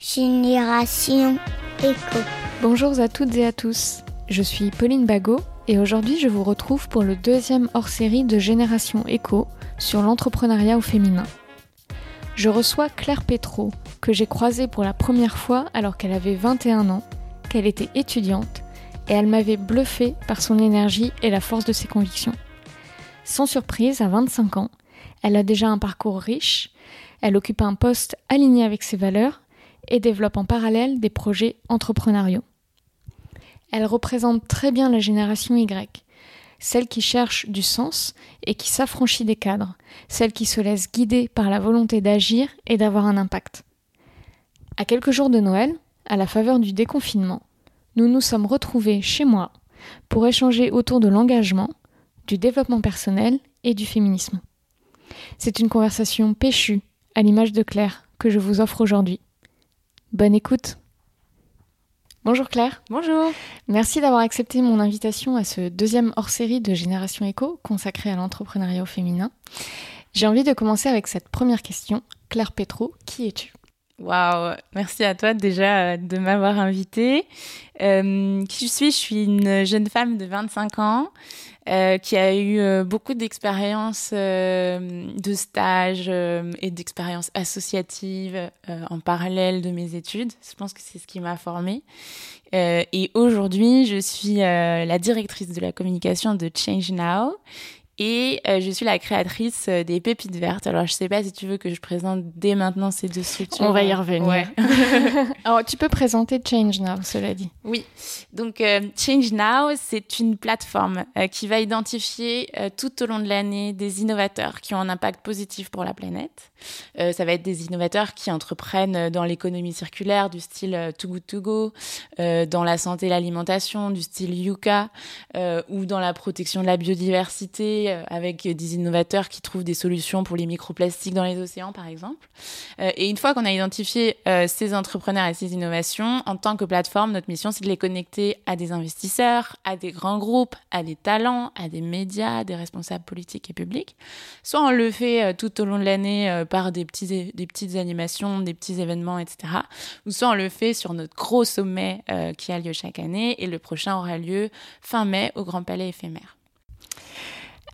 Génération Éco. Bonjour à toutes et à tous, je suis Pauline Bagot et aujourd'hui je vous retrouve pour le deuxième hors-série de Génération Éco sur l'entrepreneuriat au féminin. Je reçois Claire Pétro, que j'ai croisée pour la première fois alors qu'elle avait 21 ans, qu'elle était étudiante et elle m'avait bluffée par son énergie et la force de ses convictions. Sans surprise, à 25 ans, elle a déjà un parcours riche, elle occupe un poste aligné avec ses valeurs et développe en parallèle des projets entrepreneuriaux. Elle représente très bien la génération Y, celle qui cherche du sens et qui s'affranchit des cadres, celle qui se laisse guider par la volonté d'agir et d'avoir un impact. À quelques jours de Noël, à la faveur du déconfinement, nous nous sommes retrouvés chez moi pour échanger autour de l'engagement, du développement personnel et du féminisme. C'est une conversation péchue, à l'image de Claire, que je vous offre aujourd'hui. Bonne écoute. Bonjour Claire. Bonjour. Merci d'avoir accepté mon invitation à ce deuxième hors-série de Génération Éco consacré à l'entrepreneuriat au féminin. J'ai envie de commencer avec cette première question. Claire Petro, qui es-tu? Waouh, merci à toi déjà euh, de m'avoir invitée. Euh, qui je suis? Je suis une jeune femme de 25 ans euh, qui a eu beaucoup d'expériences de stage et d'expériences associatives en parallèle de mes études. Je pense que c'est ce qui m'a formée. et aujourd'hui, je suis la directrice de la communication de Change Now et euh, je suis la créatrice euh, des Pépites Vertes. Alors, je sais pas si tu veux que je présente dès maintenant ces deux structures. On va y revenir. Alors, tu peux présenter Change Now, cela dit. Oui. Donc, euh, Change Now, c'est une plateforme qui va identifier tout au long de l'année des innovateurs qui ont un impact positif pour la planète. ça va être des innovateurs qui entreprennent dans l'économie circulaire, du style Too Good To Go, dans la santé et l'alimentation, du style Yuka, ou dans la protection de la biodiversité, euh, avec des innovateurs qui trouvent des solutions pour les microplastiques dans les océans, par exemple. Euh, et une fois qu'on a identifié euh, ces entrepreneurs et ces innovations, en tant que plateforme, notre mission, c'est de les connecter à des investisseurs, à des grands groupes, à des talents, à des médias, des responsables politiques et publics. Soit on le fait tout au long de l'année par des petites animations, des petits événements, etc. Ou soit on le fait sur notre gros sommet qui a lieu chaque année et le prochain aura lieu fin mai au Grand Palais éphémère.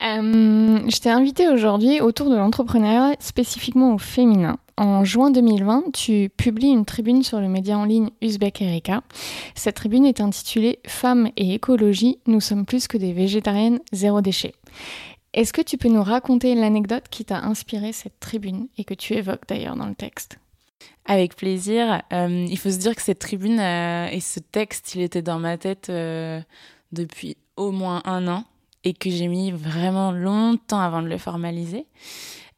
Euh, je t'ai invité aujourd'hui autour de l'entrepreneuriat spécifiquement au féminin. En juin 2020, tu publies une tribune sur le média en ligne Uzbek Erika. Cette tribune est intitulée Femmes et écologie, nous sommes plus que des végétariennes zéro déchet. Est-ce que tu peux nous raconter l'anecdote qui t'a inspiré cette tribune et que tu évoques d'ailleurs dans le texte? Avec plaisir. Euh, il faut se dire que cette tribune euh, et ce texte, il était dans ma tête depuis au moins un an et que j'ai mis vraiment longtemps avant de le formaliser.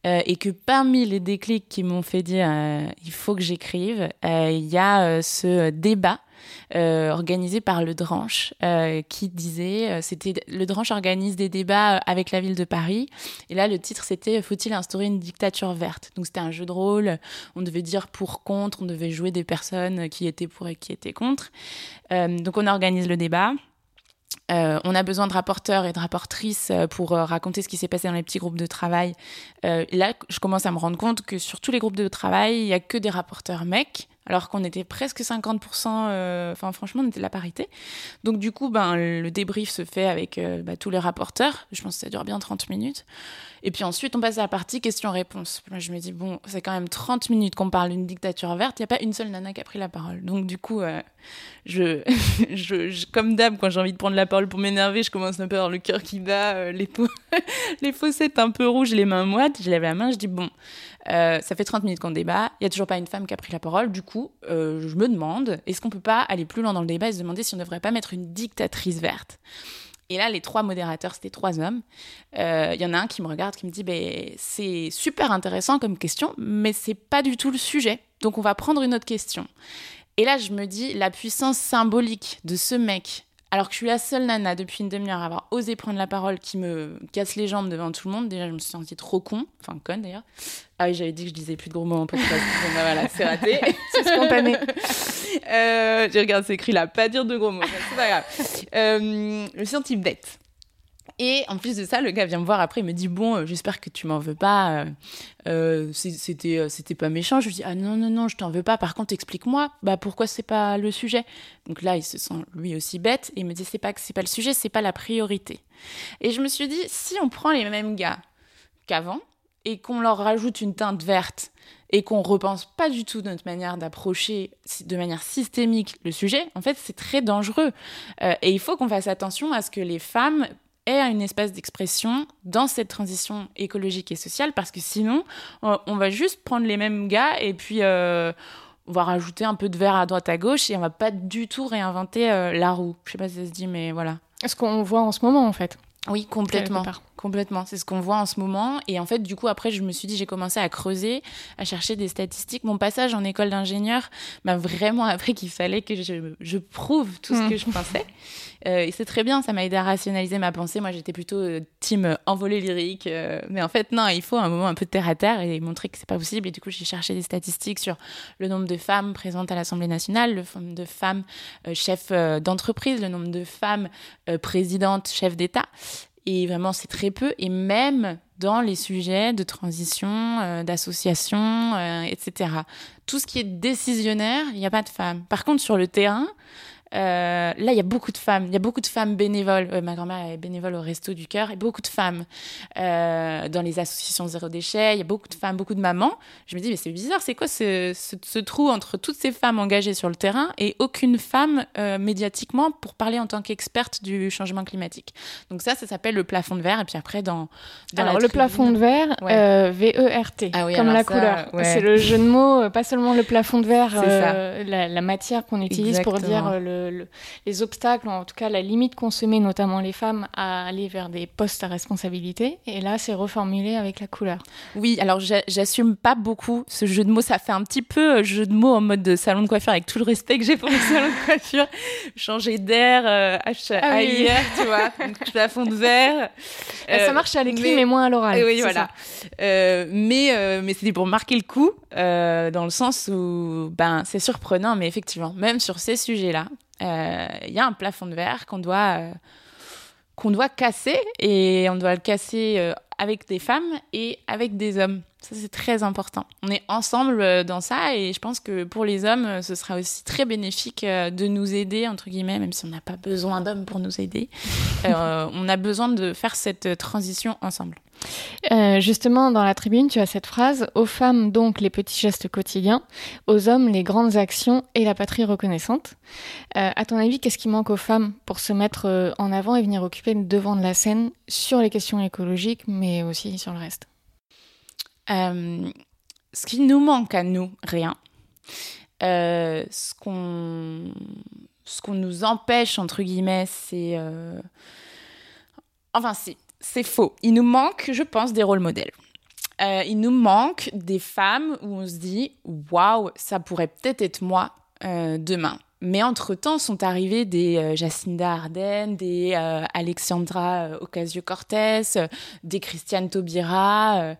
Euh, et que parmi les déclics qui m'ont fait dire euh, il faut que j'écrive, euh, il y a ce débat organisé par le Dranche qui disait c'était le Dranche organise des débats avec la ville de Paris. Et là le titre c'était faut-il instaurer une dictature verte? Donc c'était un jeu de rôle. On devait dire pour contre. On devait jouer des personnes qui étaient pour et qui étaient contre. Donc on organise le débat euh, on a besoin de rapporteurs et de rapportrices euh, pour euh, raconter ce qui s'est passé dans les petits groupes de travail. là, je commence à me rendre compte que sur tous les groupes de travail, il n'y a que des rapporteurs mecs alors qu'on était presque 50%, euh, enfin franchement, on était la parité. Donc du coup, ben, le débrief se fait avec euh, bah, tous les rapporteurs. Je pense que ça dure bien 30 minutes. Et puis ensuite, on passe à la partie questions-réponses. Moi, je me dis, bon, c'est quand même 30 minutes qu'on parle d'une dictature verte. Il n'y a pas une seule nana qui a pris la parole. Donc du coup, euh, je, je, comme d'hab, quand j'ai envie de prendre la parole pour m'énerver, je commence un peu à avoir le cœur qui bat, les, les fossettes un peu rouges, les mains moites. Je lève la main, je dis, bon, ça fait 30 minutes qu'on débat. Il n'y a toujours pas une femme qui a pris la parole. Du coup, euh, je me demande, est-ce qu'on peut pas aller plus loin dans le débat et se demander si on ne devrait pas mettre une dictatrice verte? Et là, les trois modérateurs, c'était trois hommes. Il euh, y en a un qui me regarde, qui me dit ben, C'est super intéressant comme question, mais c'est pas du tout le sujet. Donc, on va prendre une autre question. Et là, je me dis La puissance symbolique de ce mec alors que je suis la seule nana depuis une demi-heure à avoir osé prendre la parole qui me casse les jambes devant tout le monde. Déjà, je me suis sentie trop con. Enfin, conne d'ailleurs. Ah oui, j'avais dit que je disais plus de gros mots en podcast. bon, bah voilà, c'est raté. c'est spontané. euh, je regarde, c'est écrit là, pas dire de gros mots. C'est pas grave. Euh, je me suis sentie bête. Et en plus de ça, le gars vient me voir après, il me dit Bon, euh, j'espère que tu m'en veux pas. Euh, euh, c'était, c'était pas méchant. Je lui dis Ah non, non, non, je t'en veux pas. Par contre, explique-moi bah, pourquoi c'est pas le sujet? Donc là, il se sent lui aussi bête. Et il me dit C'est pas c'est pas le sujet, c'est pas la priorité. Et je me suis dit Si on prend les mêmes gars qu'avant et qu'on leur rajoute une teinte verte et qu'on repense pas du tout notre manière d'approcher de manière systémique le sujet, en fait, c'est très dangereux. et il faut qu'on fasse attention à ce que les femmes ait une espèce d'expression dans cette transition écologique et sociale, parce que sinon, on va juste prendre les mêmes gars et puis euh, on va rajouter un peu de verre à droite à gauche et on va pas du tout réinventer euh, la roue. Je sais pas si ça se dit, mais voilà. Ce qu'on voit en ce moment, en fait. Oui, complètement. Complètement. C'est ce qu'on voit en ce moment. Et en fait, du coup, après, je me suis dit, j'ai commencé à creuser, à chercher des statistiques. Mon passage en école d'ingénieur m'a vraiment appris qu'il fallait que je, je, prouve tout ce mm. que je pensais. Euh, et c'est très bien, ça m'a aidé à rationaliser ma pensée. Moi, j'étais plutôt euh, team envolée lyrique. Euh, mais en fait, non, il faut un moment un peu terre à terre et montrer que c'est pas possible. Et du coup, j'ai cherché des statistiques sur le nombre de femmes présentes à l'Assemblée nationale, le nombre de femmes chefs d'entreprise, le nombre de femmes présidentes, chefs d'État. Et vraiment, c'est très peu. Et même dans les sujets de transition, d'association, etc. Tout ce qui est décisionnaire, il n'y a pas de femmes. Par contre, sur le terrain, euh, là, il y a beaucoup de femmes. Il y a beaucoup de femmes bénévoles. Euh, ma grand-mère est bénévole au Resto du Cœur et beaucoup de femmes euh, dans les associations zéro déchet. Il y a beaucoup de femmes, beaucoup de mamans. Je me dis, mais c'est bizarre, c'est quoi ce, ce, trou entre toutes ces femmes engagées sur le terrain et aucune femme médiatiquement pour parler en tant qu'experte du changement climatique? Donc ça, ça s'appelle le plafond de verre. Et puis après, dans, alors le plafond de verre, V-E-R-T, ah comme la couleur. C'est le jeu de mots, pas seulement le plafond de verre, la, la, matière qu'on utilise pour dire le les obstacles, en tout cas la limite qu'on se met, notamment les femmes, à aller vers des postes à responsabilité. Et là, c'est reformulé avec la couleur. Oui, alors j'assume pas beaucoup ce jeu de mots. Ça fait un petit peu euh, jeu de mots en mode de salon de coiffure, avec tout le respect que j'ai pour le salon de coiffure. Changer d'air, euh, ah tu vois, plafond de verre. Euh, ça marche à l'écrit, mais... moins à l'oral. Oui, voilà. Euh, mais mais c'était pour marquer le coup, dans le sens où ben, c'est surprenant, mais effectivement, même sur ces sujets-là, il euh, y a un plafond de verre qu'on doit, euh, qu'on doit casser et on doit le casser euh, avec des femmes et avec des hommes. Ça, c'est très important. On est ensemble dans ça et je pense que pour les hommes, ce sera aussi très bénéfique de nous aider, entre guillemets, même si on n'a pas besoin d'hommes pour nous aider. on a besoin de faire cette transition ensemble. Euh, justement, dans la tribune, tu as cette phrase Aux femmes, donc, les petits gestes quotidiens, aux hommes, les grandes actions et la patrie reconnaissante. Euh, à ton avis, qu'est-ce qui manque aux femmes pour se mettre euh, en avant et venir occuper le devant de la scène sur les questions écologiques, mais aussi sur le reste? Ce qui nous manque à nous, rien. ce qu'on ce nous empêche, entre guillemets, c'est... Enfin, c'est c'est faux. Il nous manque, je pense, des rôles modèles. Euh, il nous manque des femmes où on se dit waouh, ça pourrait peut-être être moi euh, demain. Mais entre-temps sont arrivées des euh, Jacinda Ardern, des Alexandra Ocasio-Cortez, des Christiane Taubira.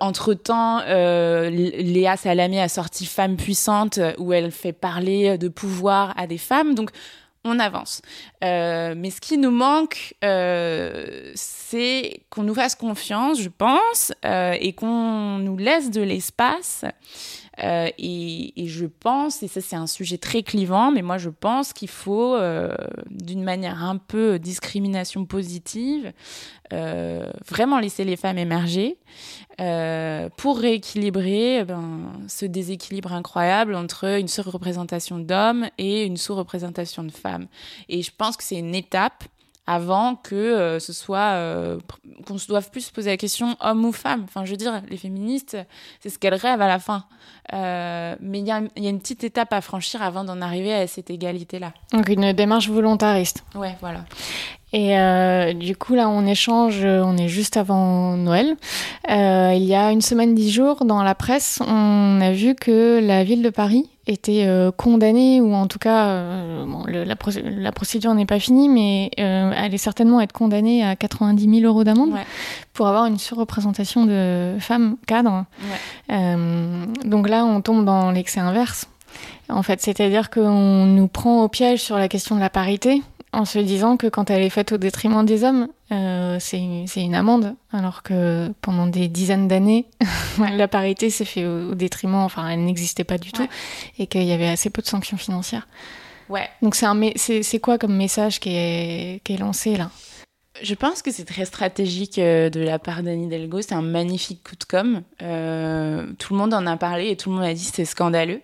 entre-temps, Léa Salamé a sorti Femme puissante où elle fait parler de pouvoir à des femmes. Donc on avance. Euh, mais ce qui nous manque, euh, c'est qu'on nous fasse confiance, je pense, euh, et qu'on nous laisse de l'espace. Et, et, je pense, et ça c'est un sujet très clivant, mais moi je pense qu'il faut, d'une manière un peu discrimination positive, vraiment laisser les femmes émerger euh, pour rééquilibrer eh ben, ce déséquilibre incroyable entre une surreprésentation d'hommes et une sous-représentation de femmes. Et je pense que c'est une étape avant que euh, ce soit euh, qu'on se doive plus se poser la question homme ou femme. Enfin, je veux dire, les féministes, c'est ce qu'elles rêvent à la fin. Mais il y, a une petite étape à franchir avant d'en arriver à cette égalité-là. Donc une démarche volontariste. Ouais, voilà. Et euh, du coup, là, on échange, on est juste avant Noël. Euh, il y a une semaine, dix jours, dans la presse, on a vu que la ville de Paris était euh, condamnée, ou en tout cas, euh, bon, le, la, la, procédure n'est pas finie, mais euh, elle est certainement être condamnée à 90 000 euros d'amende ouais. pour avoir une surreprésentation de femmes cadres. Ouais. Euh, donc là, on tombe dans l'excès inverse. En fait, c'est-à-dire qu'on nous prend au piège sur la question de la parité, en se disant que quand elle est faite au détriment des hommes, euh, c'est une amende, alors que pendant des dizaines d'années, la parité s'est fait au, détriment, enfin elle n'existait pas du tout, et qu'il y avait assez peu de sanctions financières. Ouais. Donc c'est quoi comme message qui est, qui est lancé là? Je pense que c'est très stratégique euh, de la part d'Annie Delgo. C'est un magnifique coup de com. Euh, tout le monde en a parlé et tout le monde a dit c'est scandaleux.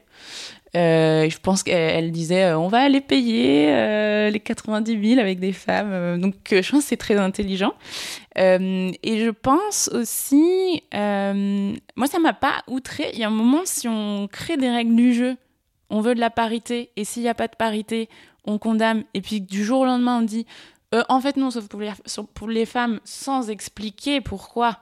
Euh, je pense qu'elle disait on va aller payer les 90 000 avec des femmes. Donc je pense que c'est très intelligent. et je pense aussi, moi ça m'a pas outré. Il y a un moment si on crée des règles du jeu, on veut de la parité et s'il n'y a pas de parité, on condamne. Et puis du jour au lendemain on dit en fait non, sauf pour les, pour les femmes, sans expliquer pourquoi.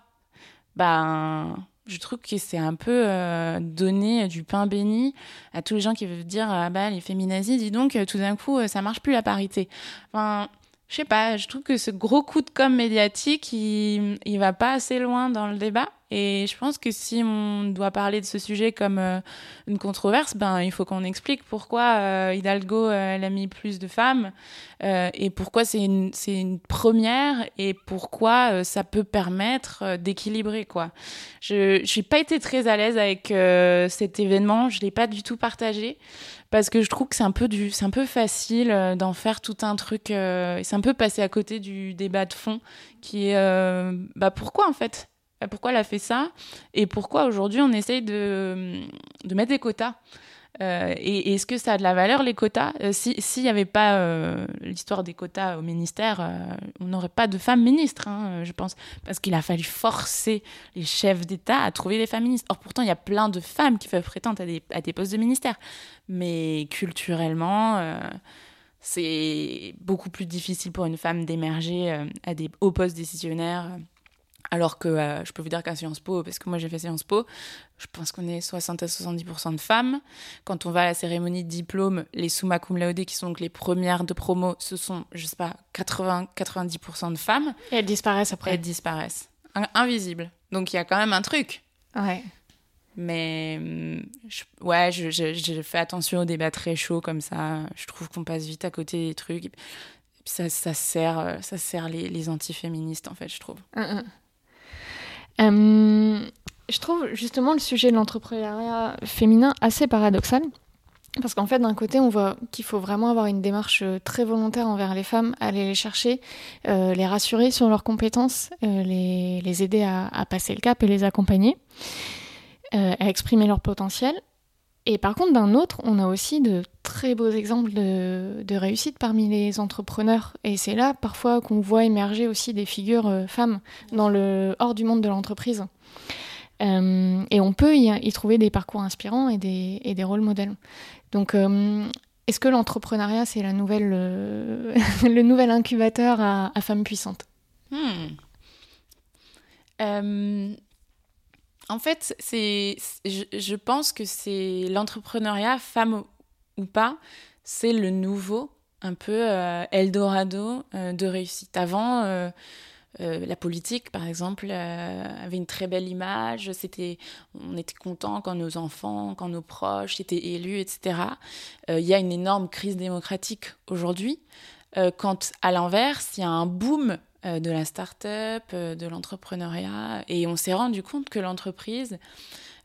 Ben je trouve que c'est un peu euh, donner du pain béni à tous les gens qui veulent dire ah bah les féminazis dis donc tout d'un coup ça marche plus la parité enfin je sais pas je trouve que ce gros coup de com médiatique il, il va pas assez loin dans le débat et je pense que si on doit parler de ce sujet comme euh, une controverse, ben, il faut qu'on explique pourquoi euh, Hidalgo euh, elle a mis plus de femmes et pourquoi c'est une, une, première et pourquoi ça peut permettre d'équilibrer. quoi. Je n'ai pas été très à l'aise avec cet événement, je ne l'ai pas du tout partagé parce que je trouve que c'est un peu du c'est un peu facile d'en faire tout un truc et c'est un peu passé à côté du débat de fond qui est bah pourquoi en fait? euh, pourquoi elle a fait ça et pourquoi aujourd'hui on essaye de, mettre des quotas. Euh, et, est-ce que ça a de la valeur les quotas? Euh, S'il n'y avait pas l'histoire des quotas au ministère, on n'aurait pas de femmes ministres, hein, je pense, parce qu'il a fallu forcer les chefs d'État à trouver des femmes ministres. Or pourtant, il y a plein de femmes qui peuvent prétendre à des, à des postes de ministère, mais culturellement c'est beaucoup plus difficile pour une femme d'émerger à des hauts postes décisionnaires alors que euh, je peux vous dire qu'à Sciences Po, parce que moi j'ai fait Sciences Po, je pense qu'on est 60 à 70% de femmes. Quand on va à la cérémonie de diplôme, les summa cum laude, qui sont donc les premières de promo, ce sont, je sais pas, 80-90% de femmes. Et elles disparaissent après. Elles disparaissent. Invisibles. Donc il y a quand même un truc. Ouais. Mais je, ouais, je, je, fais attention aux débats très chauds comme ça. Je trouve qu'on passe vite à côté des trucs. Et puis ça, ça sert, ça sert les, les antiféministes, en fait, je trouve. Euh, je trouve justement le sujet de l'entrepreneuriat féminin assez paradoxal. Parce qu'en fait, d'un côté, on voit qu'il faut vraiment avoir une démarche euh, très volontaire envers les femmes, aller les chercher, euh, les rassurer sur leurs compétences, les, aider à, passer le cap et les accompagner, à exprimer leur potentiel. Et par contre, d'un autre, on a aussi de très beaux exemples de, réussite parmi les entrepreneurs. Et c'est là parfois qu'on voit émerger aussi des figures euh, femmes dans le, hors du monde de l'entreprise. Euh, et on peut y, trouver des parcours inspirants et des, rôles modèles. Donc, euh, est-ce que l'entrepreneuriat, c'est le nouvel incubateur à, femmes puissantes? Hmm. En fait, c'est, je, pense que c'est l'entrepreneuriat, femme ou pas, c'est le nouveau, un peu euh, Eldorado euh, de réussite. Avant, euh, la politique, par exemple, avait une très belle image. C'était, on était content quand nos enfants, quand nos proches étaient élus, etc. Il y a une énorme crise démocratique aujourd'hui. quand, à l'inverse, il y a un boom euh, de la start-up, euh, de l'entrepreneuriat. Et on s'est rendu compte que l'entreprise,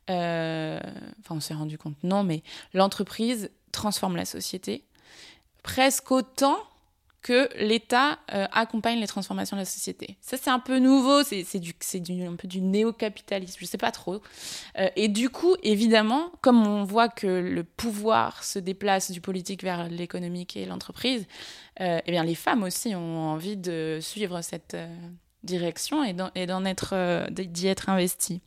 euh, enfin on s'est rendu compte, non, mais l'entreprise transforme la société presque autant que l'État accompagne les transformations de la société. Ça, c'est un peu nouveau, c'est du, du, un peu du néo-capitalisme, je sais pas trop. et du coup, évidemment, comme on voit que le pouvoir se déplace du politique vers l'économique et l'entreprise, euh, eh les femmes aussi ont envie de suivre cette euh, direction et d'en être, euh, d'y être investies.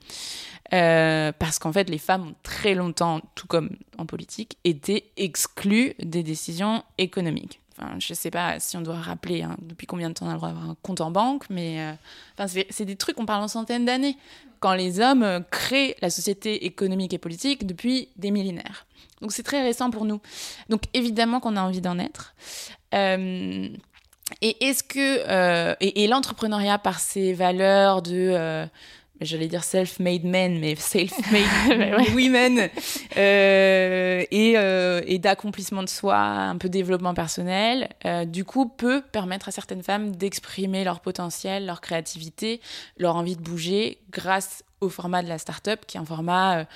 parce qu'en fait, les femmes ont très longtemps, tout comme en politique, été exclues des décisions économiques. Enfin, je ne sais pas si on doit rappeler hein, depuis combien de temps on a le droit d'avoir un compte en banque, mais enfin, c'est des trucs, on parle en centaines d'années, quand les hommes créent la société économique et politique depuis des millénaires. Donc c'est très récent pour nous. Donc évidemment qu'on a envie d'en être. Euh, et est-ce que euh, et, l'entrepreneuriat par ses valeurs de euh, j'allais dire self-made men, mais self-made women, euh, et, euh, et d'accomplissement de soi, un peu développement personnel, euh, du coup, peut permettre à certaines femmes d'exprimer leur potentiel, leur créativité, leur envie de bouger grâce au format de la start-up, qui est un format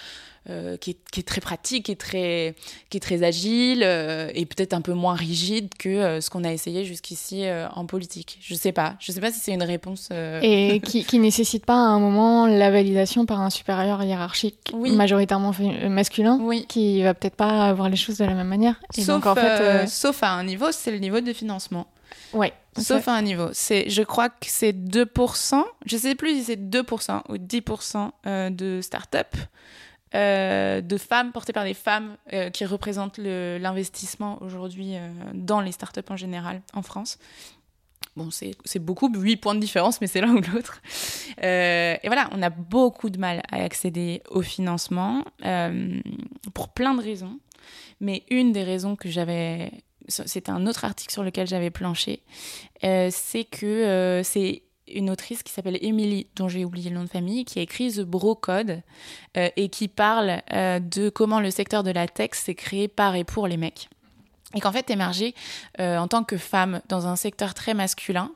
euh, qui, est, très pratique, qui est très, qui est très agile euh, et peut-être un peu moins rigide que euh, ce qu'on a essayé jusqu'ici en politique. Je sais pas. Je sais pas si c'est une réponse. Et qui, qui nécessite pas à un moment la validation par un supérieur hiérarchique majoritairement masculin, oui. qui va peut-être pas voir les choses de la même manière. sauf, en fait, sauf à un niveau, c'est le niveau de financement. Ouais. Sauf à un niveau. C'est, je crois que c'est 2%, je sais plus si c'est 2% ou 10% de start-up euh, de femmes portées par des femmes euh, qui représentent l'investissement aujourd'hui euh, dans les startups en général en France. Bon, c'est beaucoup, 8 points de différence, mais c'est l'un ou l'autre. et voilà, on a beaucoup de mal à accéder au financement pour plein de raisons. Mais une des raisons que j'avais c'était un autre article sur lequel j'avais planché, c'est que c'est une autrice qui s'appelle Emily, dont j'ai oublié le nom de famille, qui a écrit The Bro Code euh, et qui parle euh, de comment le secteur de la tech s'est créé par et pour les mecs. Et qu'en fait, émerger euh, en tant que femme dans un secteur très masculin,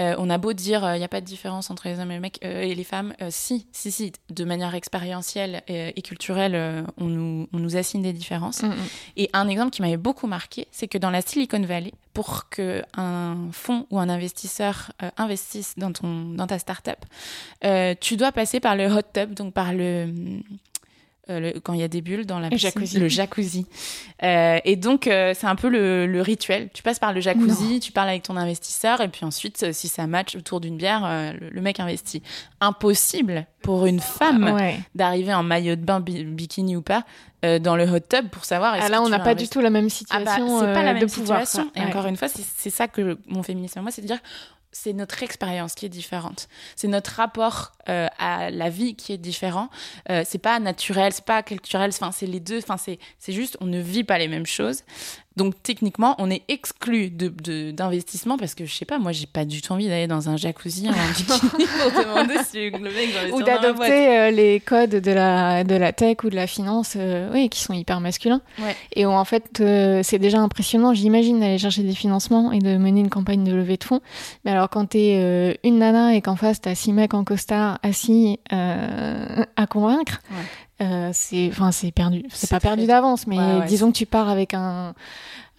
euh, on a beau dire il n'y a pas de différence entre les hommes et les mecs et les femmes, si, si, si, de manière expérientielle et, culturelle, on nous, on, nous, assigne des différences. Mm, mm. Et un exemple qui m'avait beaucoup marqué, c'est que dans la Silicon Valley, pour qu'un fonds ou un investisseur investisse dans, ton, dans ta startup, tu dois passer par le hot tub, donc par le euh, quand il y a des bulles dans la piscine, jacuzzi. le jacuzzi. Euh, et donc, euh, c'est un peu le, rituel. Tu passes par le jacuzzi, tu parles avec ton investisseur, et puis ensuite, si ça match autour d'une bière, le, mec investit. Impossible pour une femme d'arriver en maillot de bain, bikini ou pas, dans le hot tub pour savoir. Ah là, on n'a pas du tout la même situation. Ah bah, c'est pas la même situation. et encore une fois, c'est ça que mon féminisme, moi, c'est de dire c'est notre expérience qui est différente. C'est notre rapport euh, à la vie qui est différent. Euh, c'est pas naturel, c'est pas culturel. Enfin, c'est les deux. Enfin, c'est c'est juste, on ne vit pas les mêmes choses. Donc techniquement, on est exclu d'investissement de, parce que je sais pas, moi j'ai pas du tout envie d'aller dans un jacuzzi en bikini pour demander si le mec Ou d'adopter euh, les codes de la, de la tech ou de la finance, euh, oui, qui sont hyper masculins. Et où en fait, euh, c'est déjà impressionnant, j'imagine, d'aller chercher des financements et de mener une campagne de levée de fonds. Mais alors quand t'es une nana et qu'en face t'as six mecs en costard assis à convaincre, euh, c'est enfin c'est perdu. C'est pas perdu d'avance mais disons que tu pars avec un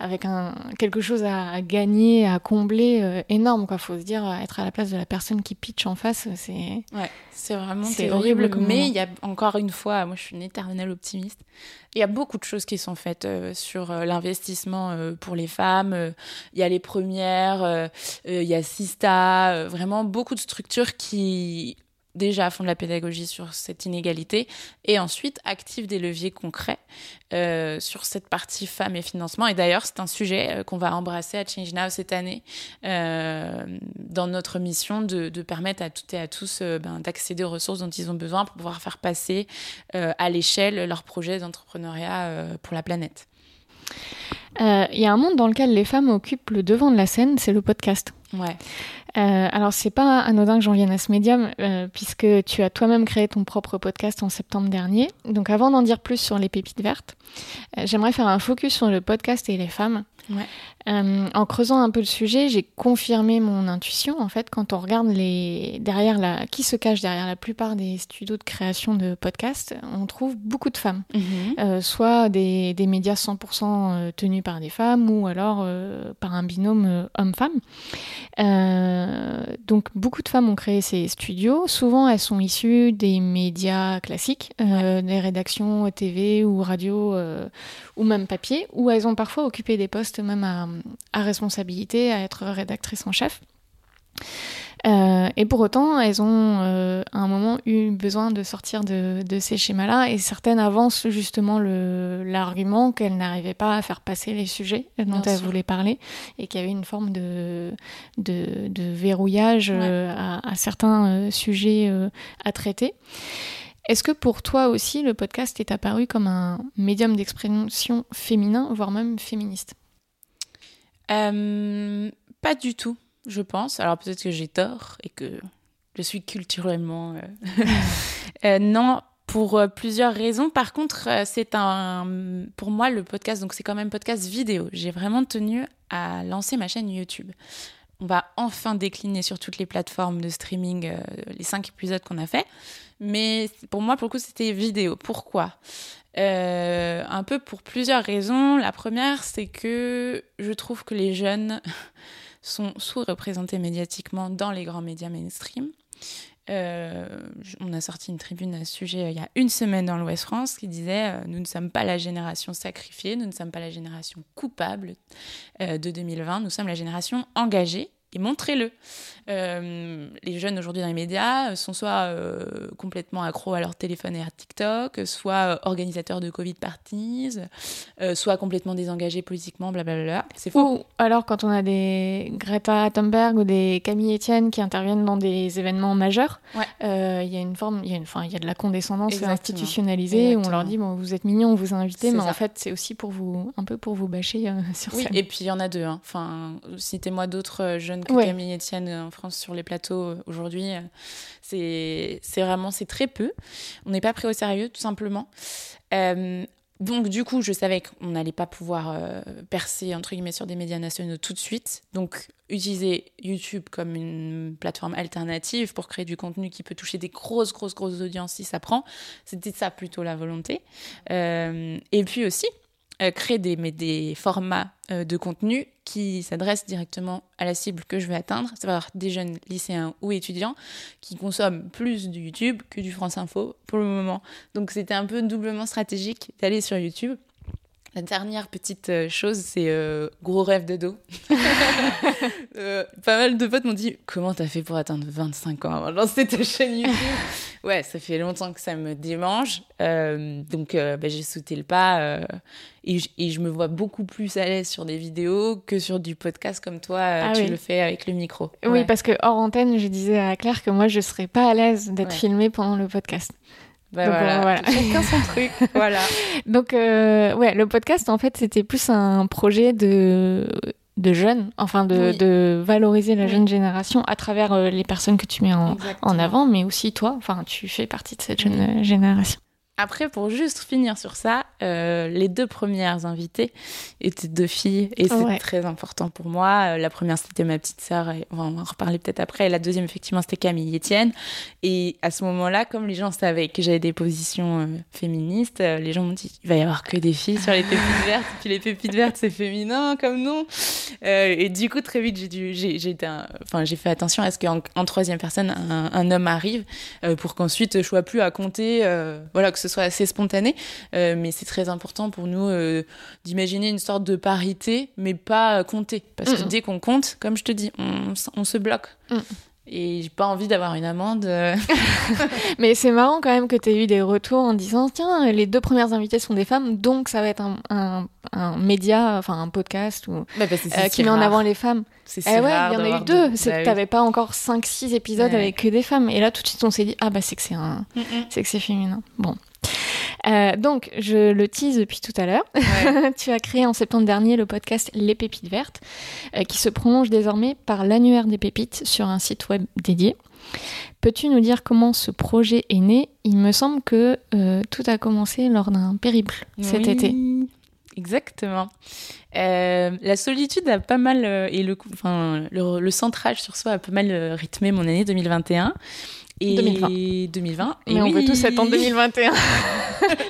avec un quelque chose à, gagner à combler euh, énorme quoi. Faut se dire être à la place de la personne qui pitch en face c'est ouais c'est vraiment c'est horrible mais il y a encore une fois moi je suis une éternelle optimiste. Il y a beaucoup de choses qui sont faites euh, sur l'investissement pour les femmes. Il y a les premières il y a Sista vraiment beaucoup de structures qui déjà font de la pédagogie sur cette inégalité et ensuite activent des leviers concrets euh, sur cette partie femmes et financement. Et d'ailleurs, c'est un sujet euh, qu'on va embrasser à Change Now cette année euh, dans notre mission de, permettre à toutes et à tous ben, d'accéder aux ressources dont ils ont besoin pour pouvoir faire passer à l'échelle leurs projets d'entrepreneuriat pour la planète. Il y a un monde dans lequel les femmes occupent le devant de la scène, c'est le podcast. Ouais. Euh, alors, c'est pas anodin que j'en vienne à ce médium, euh, puisque tu as toi-même créé ton propre podcast en septembre dernier. Donc, avant d'en dire plus sur les pépites vertes, euh, j'aimerais faire un focus sur le podcast et les femmes. Ouais. Euh, en creusant un peu le sujet, j'ai confirmé mon intuition. En fait, quand on regarde les derrière la qui se cache derrière la plupart des studios de création de podcasts, on trouve beaucoup de femmes, mhm. euh, soit des, des, médias 100% euh, tenus par des femmes ou alors par un binôme homme-femme. donc beaucoup de femmes ont créé ces studios. Souvent, elles sont issues des médias classiques, des rédactions TV ou radio ou même papier, où elles ont parfois occupé des postes même à à responsabilité, à être rédactrice en chef. Euh, et pour autant, elles ont euh, à un moment eu besoin de sortir de, ces schémas-là, et certaines avancent justement l'argument qu'elles n'arrivaient pas à faire passer les sujets dont elles voulaient parler, et qu'il y avait une forme de, de, verrouillage euh, à, certains sujets à traiter. Est-ce que pour toi aussi, le podcast est apparu comme un médium d'expression féminin, voire même féministe? Euh, pas du tout, je pense. Alors peut-être que j'ai tort et que je suis culturellement. non, pour plusieurs raisons. Par contre, c'est un, pour moi, le podcast, donc c'est quand même podcast vidéo. J'ai vraiment tenu à lancer ma chaîne YouTube. On va enfin décliner sur toutes les plateformes de streaming les cinq épisodes qu'on a fait. Mais pour moi, pour le coup, c'était vidéo. Pourquoi? Euh, Un peu pour plusieurs raisons. La première, c'est que je trouve que les jeunes sont sous-représentés médiatiquement dans les grands médias mainstream. Euh, on a sorti une tribune à ce sujet euh, il y a une semaine dans l'Ouest France qui disait Nous ne sommes pas la génération sacrifiée, nous ne sommes pas la génération coupable de 2020, nous sommes la génération engagée et montrez-le. Euh, les jeunes aujourd'hui dans les médias sont soit euh, complètement accros à leur téléphone et à TikTok, soit euh, organisateurs de Covid parties, soit complètement désengagés politiquement, blablabla. C'est faux. Ou alors quand on a des Greta Thunberg ou des Camille Etienne qui interviennent dans des événements majeurs, il y a une forme, il y a une, il y a de la condescendance institutionnalisée où on leur dit bon vous êtes mignons, on vous a invité, mais en fait c'est aussi pour vous un peu pour vous bâcher sur oui, Et puis il y en a deux. Hein. Enfin, citez-moi d'autres jeunes que Camille Etienne en France sur les plateaux euh, aujourd'hui. Euh, c'est vraiment, c'est très peu. On n'est pas pris au sérieux, tout simplement. Euh, donc du coup, je savais qu'on n'allait pas pouvoir percer entre guillemets sur des médias nationaux tout de suite. Donc utiliser YouTube comme une plateforme alternative pour créer du contenu qui peut toucher des grosses, grosses, grosses audiences si ça prend. C'était ça plutôt la volonté. et puis aussi créer des, des formats de contenu qui s'adresse directement à la cible que je veux atteindre, c'est-à-dire des jeunes lycéens ou étudiants qui consomment plus du YouTube que du France Info pour le moment. Donc c'était un peu doublement stratégique d'aller sur YouTube. La dernière petite euh, chose, c'est euh, gros rêve de dos. Euh, pas mal de potes m'ont dit Comment t'as fait pour atteindre 25 ans avant de lancer ta chaîne YouTube? Ouais, ça fait longtemps que ça me démange. donc bah, j'ai sauté le pas et, je me vois beaucoup plus à l'aise sur des vidéos que sur du podcast comme toi, ah tu le fais avec le micro. Oui, parce que hors antenne, je disais à Claire que moi, je serais pas à l'aise d'être filmée pendant le podcast. Bah Donc, voilà. voilà. Chacun son truc. voilà. Donc, euh, ouais, le podcast, en fait, c'était plus un projet de de jeunes, enfin de, de valoriser la jeune génération à travers euh, les personnes que tu mets en, en, avant, mais aussi toi, enfin tu fais partie de cette jeune génération. Après, pour juste finir sur ça, euh, les deux premières invitées étaient deux filles et c'est très important pour moi. Euh, la première, c'était ma petite sœur, et on va en reparler peut-être après. Et la deuxième, effectivement, c'était Camille Etienne. Et à ce moment-là, comme les gens savaient que j'avais des positions euh, féministes, les gens m'ont dit il va y avoir que des filles sur les pépites vertes. Et puis les pépites vertes, c'est féminin comme nom. et du coup, très vite, j'ai dû, j'ai, été, enfin, j'ai fait attention à ce qu'en en troisième personne, un, un homme arrive pour qu'ensuite je sois plus à compter, voilà, que ce soit assez spontané. Euh, mais c'est très important pour nous euh, d'imaginer une sorte de parité, mais pas compter. Parce que dès qu'on compte, comme je te dis, on, se bloque. Mm. Et j'ai pas envie d'avoir une amende. Euh. Mais c'est marrant quand même que tu aies eu des retours en disant tiens, les deux premières invitées sont des femmes, donc ça va être un, un, média, enfin un podcast ou, bah, qui met en avant les femmes. C'est eh ouais, il y en a eu deux. C'est bah t'avais pas encore 5-6 épisodes avec que des femmes. Et là, tout de suite, on s'est dit ah bah c'est que c'est un, c'est que c'est féminin. Bon. Euh, donc, je le tease depuis tout à l'heure. tu as créé en septembre dernier le podcast Les Pépites Vertes, euh, qui se prolonge désormais par l'annuaire des pépites sur un site web dédié. Peux-tu nous dire comment ce projet est né? Il me semble que euh, tout a commencé lors d'un périple cet été. Exactement. la solitude a pas mal, et le, enfin, le, le, centrage sur soi a pas mal rythmé mon année 2021. Et 2020. 2020. Et Mais on veut tous être en 2021.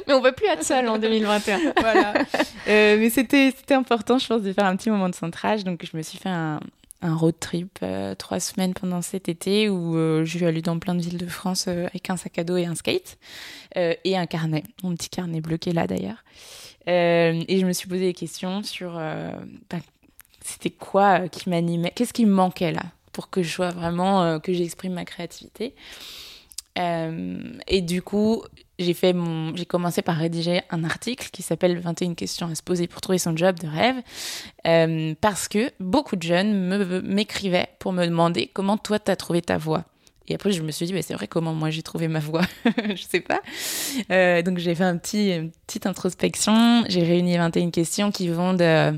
mais on veut plus être seul en 2021. voilà. Euh, mais c'était important, je pense, de faire un petit moment de centrage. Donc, je me suis fait un, un road trip euh, trois semaines pendant cet été où euh, je suis allée dans plein de villes de France avec un sac à dos et un skate et un carnet, mon petit carnet bleu qui est là d'ailleurs. et je me suis posé des questions sur bah, c'était quoi qui m'animait, qu'est-ce qui me manquait là? Pour que je sois vraiment, euh, que j'exprime ma créativité. Euh, et du coup, j'ai fait mon, j'ai commencé par rédiger un article qui s'appelle 21 questions à se poser pour trouver son job de rêve, euh, parce que beaucoup de jeunes me, m'écrivaient pour me demander comment toi t'as trouvé ta voix. Et après, je me suis dit, mais c'est vrai, comment moi j'ai trouvé ma voix? Je sais pas. donc, j'ai fait un petit, une petite introspection. J'ai réuni 21 questions qui vont de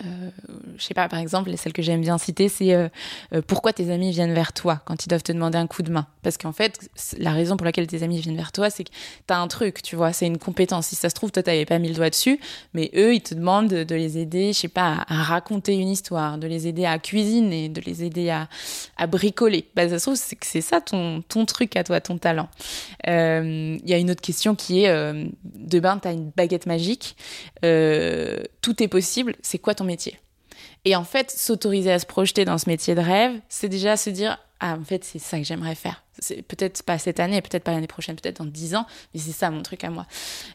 euh, je sais pas, par exemple, celle que j'aime bien citer, c'est euh, euh, pourquoi tes amis viennent vers toi quand ils doivent te demander un coup de main? Parce qu'en fait, la raison pour laquelle tes amis viennent vers toi, c'est que tu as un truc, tu vois, c'est une compétence. Si ça se trouve, toi, t'avais pas mis le doigt dessus, mais eux, ils te demandent de, les aider, je sais pas, à, raconter une histoire, de les aider à cuisiner, de les aider à, à bricoler. Bah, ça se trouve, c'est que c'est ça ton, ton truc à toi, ton talent. Il y a une autre question qui est, de ben, tu as une baguette magique, tout est possible, c'est quoi ton métier. Et en fait, s'autoriser à se projeter dans ce métier de rêve, c'est déjà se dire ah en fait c'est ça que j'aimerais faire. C'est peut-être pas cette année, peut-être pas l'année prochaine, peut-être dans dix ans, mais c'est ça mon truc à moi.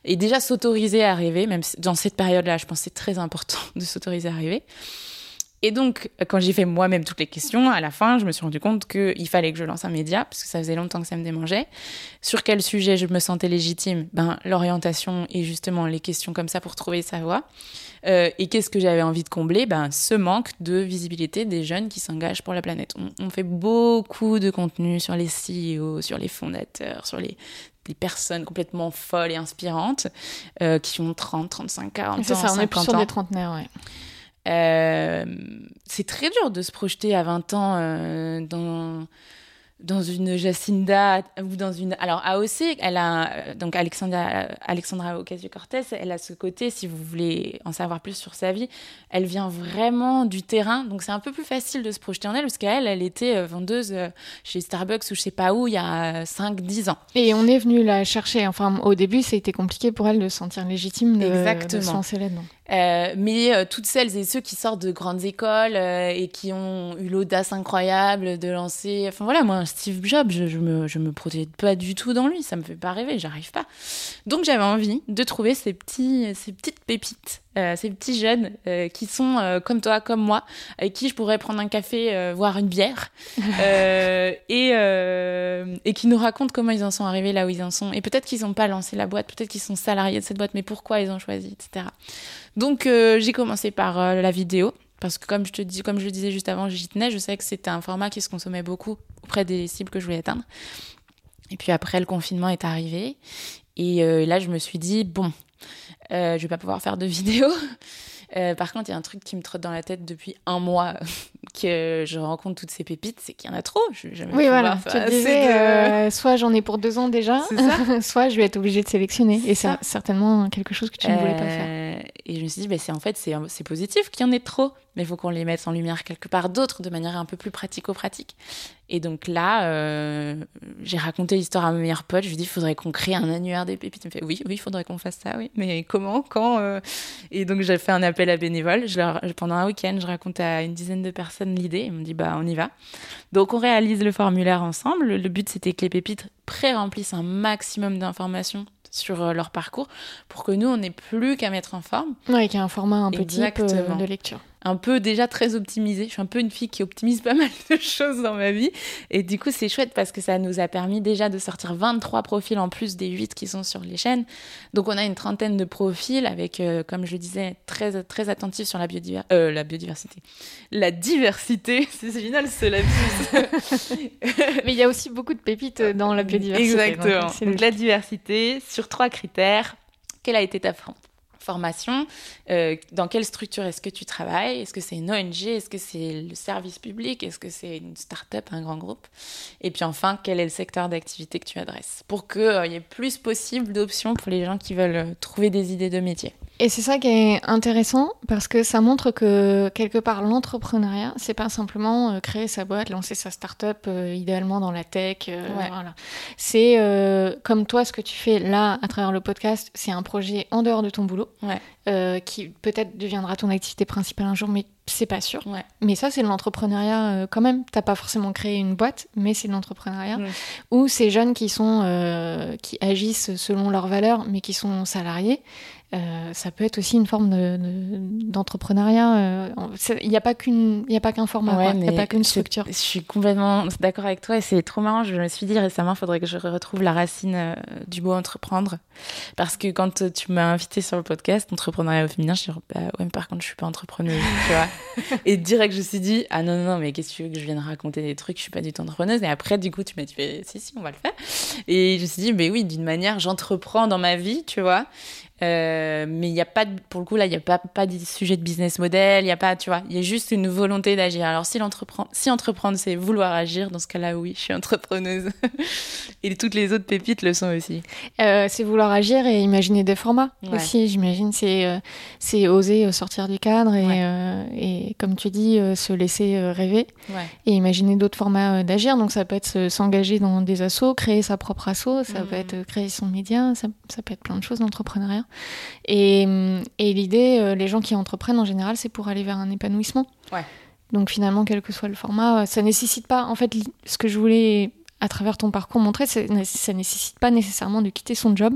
Et déjà s'autoriser à rêver, même dans cette période-là, je pense c'est très important de s'autoriser à rêver. Et donc, quand j'ai fait moi-même toutes les questions, à la fin, je me suis rendu compte qu'il fallait que je lance un média, parce que ça faisait longtemps que ça me démangeait. Sur quel sujet je me sentais légitime? Ben, l'orientation et justement les questions comme ça pour trouver sa voie. Euh, et qu'est-ce que j'avais envie de combler? Ben, Ce manque de visibilité des jeunes qui s'engagent pour la planète. On, fait beaucoup de contenu sur les CEO, sur les fondateurs, sur les, personnes complètement folles et inspirantes euh, qui ont 30, 35, 40 ans. Ça, on est plus sur des trentenaires, ouais. Euh, c'est très dur de se projeter à 20 ans euh, dans dans une Jacinda ou dans une alors AOC elle a donc Alexandra Alexandra Ocasio-Cortez elle a ce côté si vous voulez en savoir plus sur sa vie elle vient vraiment du terrain. Donc c'est un peu plus facile de se projeter en elle parce qu'elle elle était euh, vendeuse euh, chez Starbucks ou je sais pas où il y a 5 10 ans. Et on est venu la chercher. Enfin au début c'était compliqué pour elle de se sentir légitime de, Exactement. de se lancer là-dedans euh, mais euh, toutes celles et ceux qui sortent de grandes écoles euh, et qui ont eu l'audace incroyable de lancer. Enfin voilà, moi, Steve Jobs, je, je, me, je me projette pas du tout dans lui, ça me fait pas rêver, j'arrive pas. Donc j'avais envie de trouver ces, petits, ces petites pépites euh, ces petits jeunes euh, qui sont euh, comme toi, comme moi, avec qui je pourrais prendre un café, voire une bière, et, et qui nous racontent comment ils en sont arrivés là où ils en sont. Et peut-être qu'ils n'ont pas lancé la boîte, peut-être qu'ils sont salariés de cette boîte, mais pourquoi ils ont choisi, etc. Donc j'ai commencé par la vidéo. Parce que comme je te dis, comme je le disais juste avant, j'y tenais, je savais que c'était un format qui se consommait beaucoup auprès des cibles que je voulais atteindre. Et puis après, le confinement est arrivé. Et là, je me suis dit, bon, euh, je vais pas pouvoir faire de vidéo. Euh, par contre, il y a un truc qui me trotte dans la tête depuis un mois que je rencontre toutes ces pépites, c'est qu'il y en a trop. Je vais oui, voilà. Tu disais, euh, soit j'en ai pour deux ans déjà, soit je vais être obligée de sélectionner. Et c'est certainement quelque chose que tu ne voulais pas faire. Euh, et je me suis dit, bah, c'est en fait, c'est positif qu'il y en ait trop, mais il faut qu'on les mette en lumière quelque part d'autre, de manière un peu plus pratico-pratique. Et donc là, euh, j'ai raconté l'histoire à mon meilleur pote. Je lui ai dit, il faudrait qu'on crée un annuaire des pépites. Il me fait, oui, oui, il faudrait qu'on fasse ça, oui. Mais comment, quand euh? Et donc j'ai fait un appel à bénévoles. Je leur, pendant un week-end, je racontais à une dizaine de personnes l'idée. Ils m'ont dit, bah, on y va. Donc on réalise le formulaire ensemble. Le but, c'était que les pépites pré-remplissent un maximum d'informations sur euh, leur parcours pour que nous, on n'ait plus qu'à mettre en forme. Oui, qu'il y a un format un peu type de lecture un peu déjà très optimisé. Je suis un peu une fille qui optimise pas mal de choses dans ma vie. Et du coup, c'est chouette parce que ça nous a permis déjà de sortir 23 profils en plus des 8 qui sont sur les chaînes. Donc, on a une trentaine de profils avec, euh, comme je disais, très, très attentifs sur la, euh, la biodiversité. La diversité, c'est génial ce lapsus. Mais il y a aussi beaucoup de pépites dans la biodiversité. Exactement. donc la diversité sur trois critères. Quelle a été ta formation, euh, dans quelle structure est-ce que tu travailles? Est-ce que c'est une ONG Est-ce que c'est le service public? Est-ce que c'est une start-up, un grand groupe? Et puis enfin, quel est le secteur d'activité que tu adresses? Pour qu'il euh, y ait plus possible d'options pour les gens qui veulent euh, trouver des idées de métier. Et c'est ça qui est intéressant parce que ça montre que quelque part l'entrepreneuriat, c'est pas simplement euh, créer sa boîte, lancer sa start-up euh, idéalement dans la tech. Euh, voilà. C'est comme toi, ce que tu fais là à travers le podcast, c'est un projet en dehors de ton boulot qui peut-être deviendra ton activité principale un jour, mais c'est pas sûr. Mais ça, c'est de l'entrepreneuriat quand même. T'as pas forcément créé une boîte, mais c'est de l'entrepreneuriat. Ou ces jeunes qui sont qui agissent selon leurs valeurs, mais qui sont salariés euh, ça peut être aussi une forme d'entrepreneuriat. De, euh, il n'y a pas qu'une, il a pas qu'un format, il n'y a pas qu'une structure. Je suis complètement d'accord avec toi et c'est trop marrant. Je me suis dit récemment, il faudrait que je retrouve la racine euh, du mot entreprendre, parce que quand tu m'as invité sur le podcast entrepreneuriat au féminin, je suis bah ouais, mais par contre, je suis pas entrepreneuse, tu vois. Et direct, je me suis dit ah non non non, mais qu'est-ce que tu veux que je vienne raconter des trucs? Je suis pas du tout entrepreneuse. Et après, du coup, tu m'as dit si si, on va le faire. Et je me suis dit mais oui, d'une manière, j'entreprends dans ma vie, tu vois. Euh, mais il n'y a pas, de, pour le coup, là, il n'y a pas, pas de sujet de business model, il n'y a pas, tu vois, il y a juste une volonté d'agir. Alors, si, si entreprendre, c'est vouloir agir, dans ce cas-là, oui, je suis entrepreneuse. et toutes les autres pépites le sont aussi. Euh, c'est vouloir agir et imaginer des formats aussi, j'imagine. C'est euh, c'est oser sortir du cadre et, et comme tu dis, se laisser rêver et imaginer d'autres formats d'agir. Donc, ça peut être s'engager dans des assos, créer sa propre asso, ça peut mmh. être créer son média, ça, ça peut être plein de choses d'entrepreneuriat. Et, et l'idée, euh, les gens qui entreprennent en général, c'est pour aller vers un épanouissement. Donc finalement, quel que soit le format, ça nécessite pas. En fait, ce que je voulais à travers ton parcours montrer, ça nécessite pas nécessairement de quitter son job,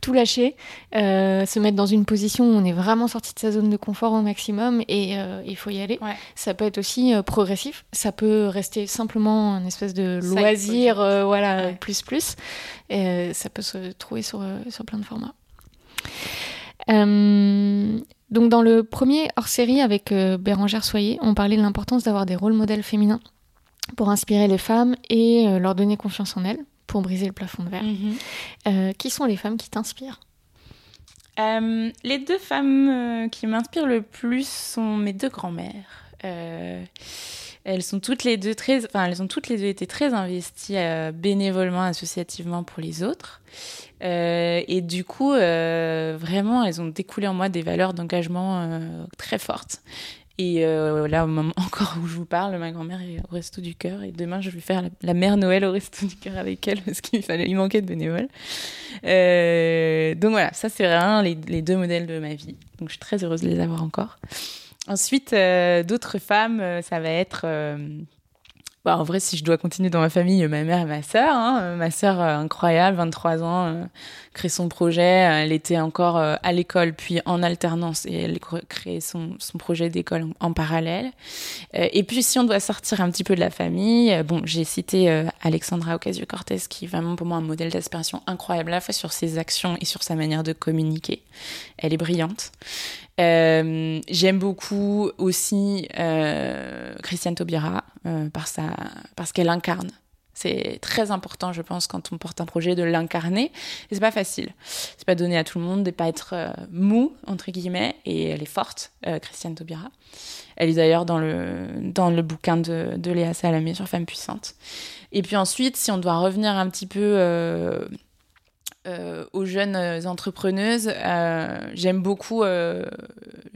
tout lâcher, euh, se mettre dans une position où on est vraiment sorti de sa zone de confort au maximum et euh, il faut y aller. Ça peut être aussi progressif, ça peut rester simplement un espèce de loisir, voilà, plus plus. Et ça peut se trouver sur, sur plein de formats. Euh, donc dans le premier hors-série avec euh, Bérangère Soyer, on parlait de l'importance d'avoir des rôles modèles féminins pour inspirer les femmes et euh, leur donner confiance en elles, pour briser le plafond de verre. Mhm. qui sont les femmes qui t'inspirent? Les deux femmes qui m'inspirent le plus sont mes deux grand-mères. Elles sont toutes les deux très, enfin, elles ont toutes les deux été très investies bénévolement, associativement pour les autres. Euh, et du coup, euh, vraiment, elles ont découlé en moi des valeurs d'engagement euh, très fortes. Et là, au moment encore où je vous parle, ma grand-mère est au Resto du Cœur. Et demain, je vais faire la, mère Noël au Resto du Cœur avec elle parce qu'il fallait, il manquait de bénévoles. donc voilà, ça, c'est vraiment les, deux modèles de ma vie. Donc je suis très heureuse de les avoir encore. Ensuite, d'autres femmes, ça va être bah, en vrai, si je dois continuer dans ma famille, ma mère et ma sœur. Hein. Ma sœur, euh, incroyable, 23 ans, euh, crée son projet. Elle était encore euh, à l'école, puis en alternance, et elle crée son, son projet d'école en, parallèle. et puis, si on doit sortir un petit peu de la famille, bon, j'ai cité Alexandra Ocasio-Cortez, qui est vraiment pour moi un modèle d'aspiration incroyable, à la fois sur ses actions et sur sa manière de communiquer. Elle est brillante. Euh, j'aime beaucoup aussi euh, Christiane Taubira euh, par sa, parce qu'elle incarne. C'est très important, je pense, quand on porte un projet, de l'incarner. Et c'est pas facile. C'est pas donné à tout le monde de pas être mou, entre guillemets. Et elle est forte, Christiane Taubira. Elle est d'ailleurs dans le, dans le bouquin de, de Léa Salamé sur Femmes puissantes. Et puis ensuite, si on doit revenir un petit peu euh, aux jeunes euh, entrepreneuses, euh, j'aime beaucoup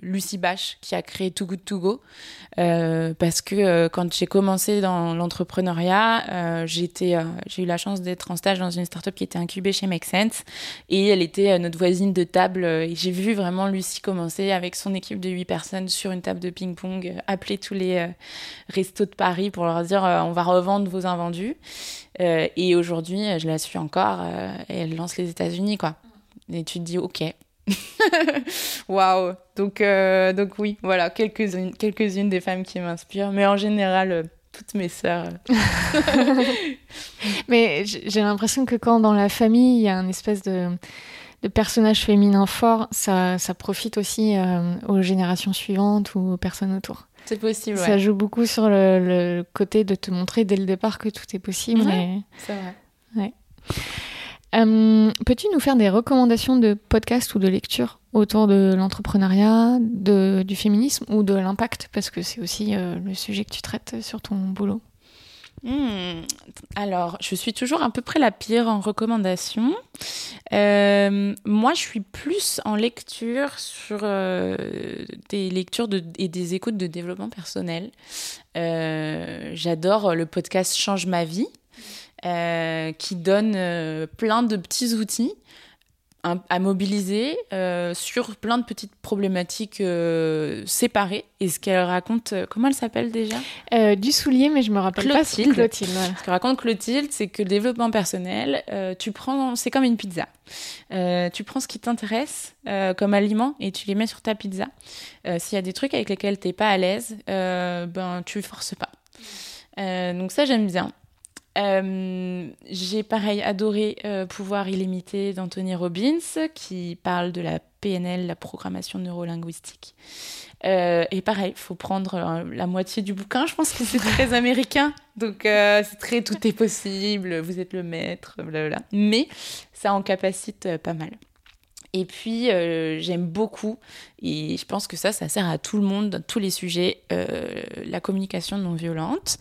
Lucie Bache qui a créé Too Good To Go parce que quand j'ai commencé dans l'entrepreneuriat, j'ai eu la chance d'être en stage dans une startup qui était incubée chez Make Sense et elle était notre voisine de table et j'ai vu vraiment Lucie commencer avec son équipe de 8 personnes sur une table de ping-pong, appeler tous les restos de Paris pour leur dire on va revendre vos invendus. Euh, et aujourd'hui, je la suis encore euh, et elle lance les États-Unis, quoi. Et tu te dis, ok. Waouh! Donc, euh, donc oui, voilà, quelques-unes quelques des femmes qui m'inspirent, mais en général, toutes mes sœurs. mais j'ai l'impression que quand dans la famille, il y a un espèce de, de personnage féminin fort, ça, ça profite aussi aux générations suivantes ou aux personnes autour. C'est possible. Ça joue beaucoup sur le, côté de te montrer dès le départ que tout est possible. C'est vrai. Ouais. Euh, peux-tu nous faire des recommandations de podcasts ou de lecture autour de l'entrepreneuriat, du féminisme ou de l'impact? Parce que c'est aussi euh, le sujet que tu traites sur ton boulot. Hmm. Alors, je suis toujours à peu près la pire en recommandation. Euh, moi, je suis plus en lecture sur euh, des lectures et des écoutes de développement personnel. Euh, j'adore le podcast Change ma vie, qui donne plein de petits outils à mobiliser euh, sur plein de petites problématiques euh, séparées. Et ce qu'elle raconte, euh, comment elle s'appelle déjà? Du soulier, mais je me rappelle Clotilde. pas. Clotilde. Ce que raconte Clotilde, c'est que le développement personnel, tu prends, c'est comme une pizza. tu prends ce qui t'intéresse comme aliment et tu les mets sur ta pizza. S'il y a des trucs avec lesquels t'es pas à l'aise, ben tu forces pas. donc ça j'aime bien. Euh, j'ai pareil adoré euh, Pouvoir illimité d'Anthony Robbins qui parle de la PNL, la programmation neurolinguistique. Euh, et pareil, il faut prendre la moitié du bouquin. Je pense que c'est très américain. Donc c'est très tout est possible, vous êtes le maître, blablabla. Mais ça en capacite pas mal. Et puis, euh, j'aime beaucoup, et je pense que ça, ça sert à tout le monde dans tous les sujets, euh, la communication non violente,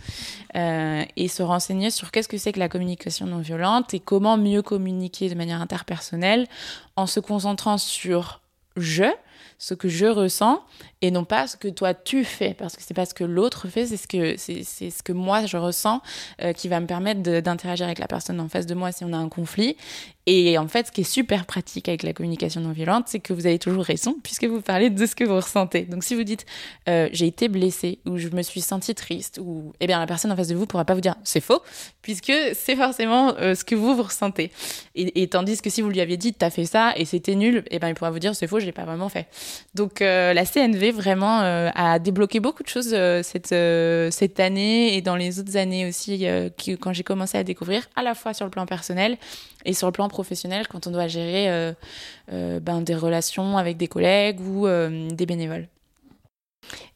euh, et se renseigner sur qu'est-ce que c'est que la communication non violente et comment mieux communiquer de manière interpersonnelle en se concentrant sur je, ce que je ressens et non pas ce que toi tu fais parce que c'est pas ce que l'autre fait c'est ce que ce que moi je ressens qui va me permettre d'interagir avec la personne en face de moi si on a un conflit et en fait ce qui est super pratique avec la communication non violente c'est que vous avez toujours raison puisque vous parlez de ce que vous ressentez. Donc si vous dites euh, j'ai été blessée ou je me suis sentie triste ou eh bien la personne en face de vous pourra pas vous dire c'est faux puisque c'est forcément euh, ce que vous vous ressentez. Et, tandis que si vous lui aviez dit t'as fait ça et c'était nul eh bien il pourra vous dire c'est faux je l'ai pas vraiment fait. Donc la CNV vraiment euh, à débloquer beaucoup de choses euh, cette, euh, cette année et dans les autres années aussi, quand j'ai commencé à découvrir, à la fois sur le plan personnel et sur le plan professionnel, quand on doit gérer ben, des relations avec des collègues ou des bénévoles.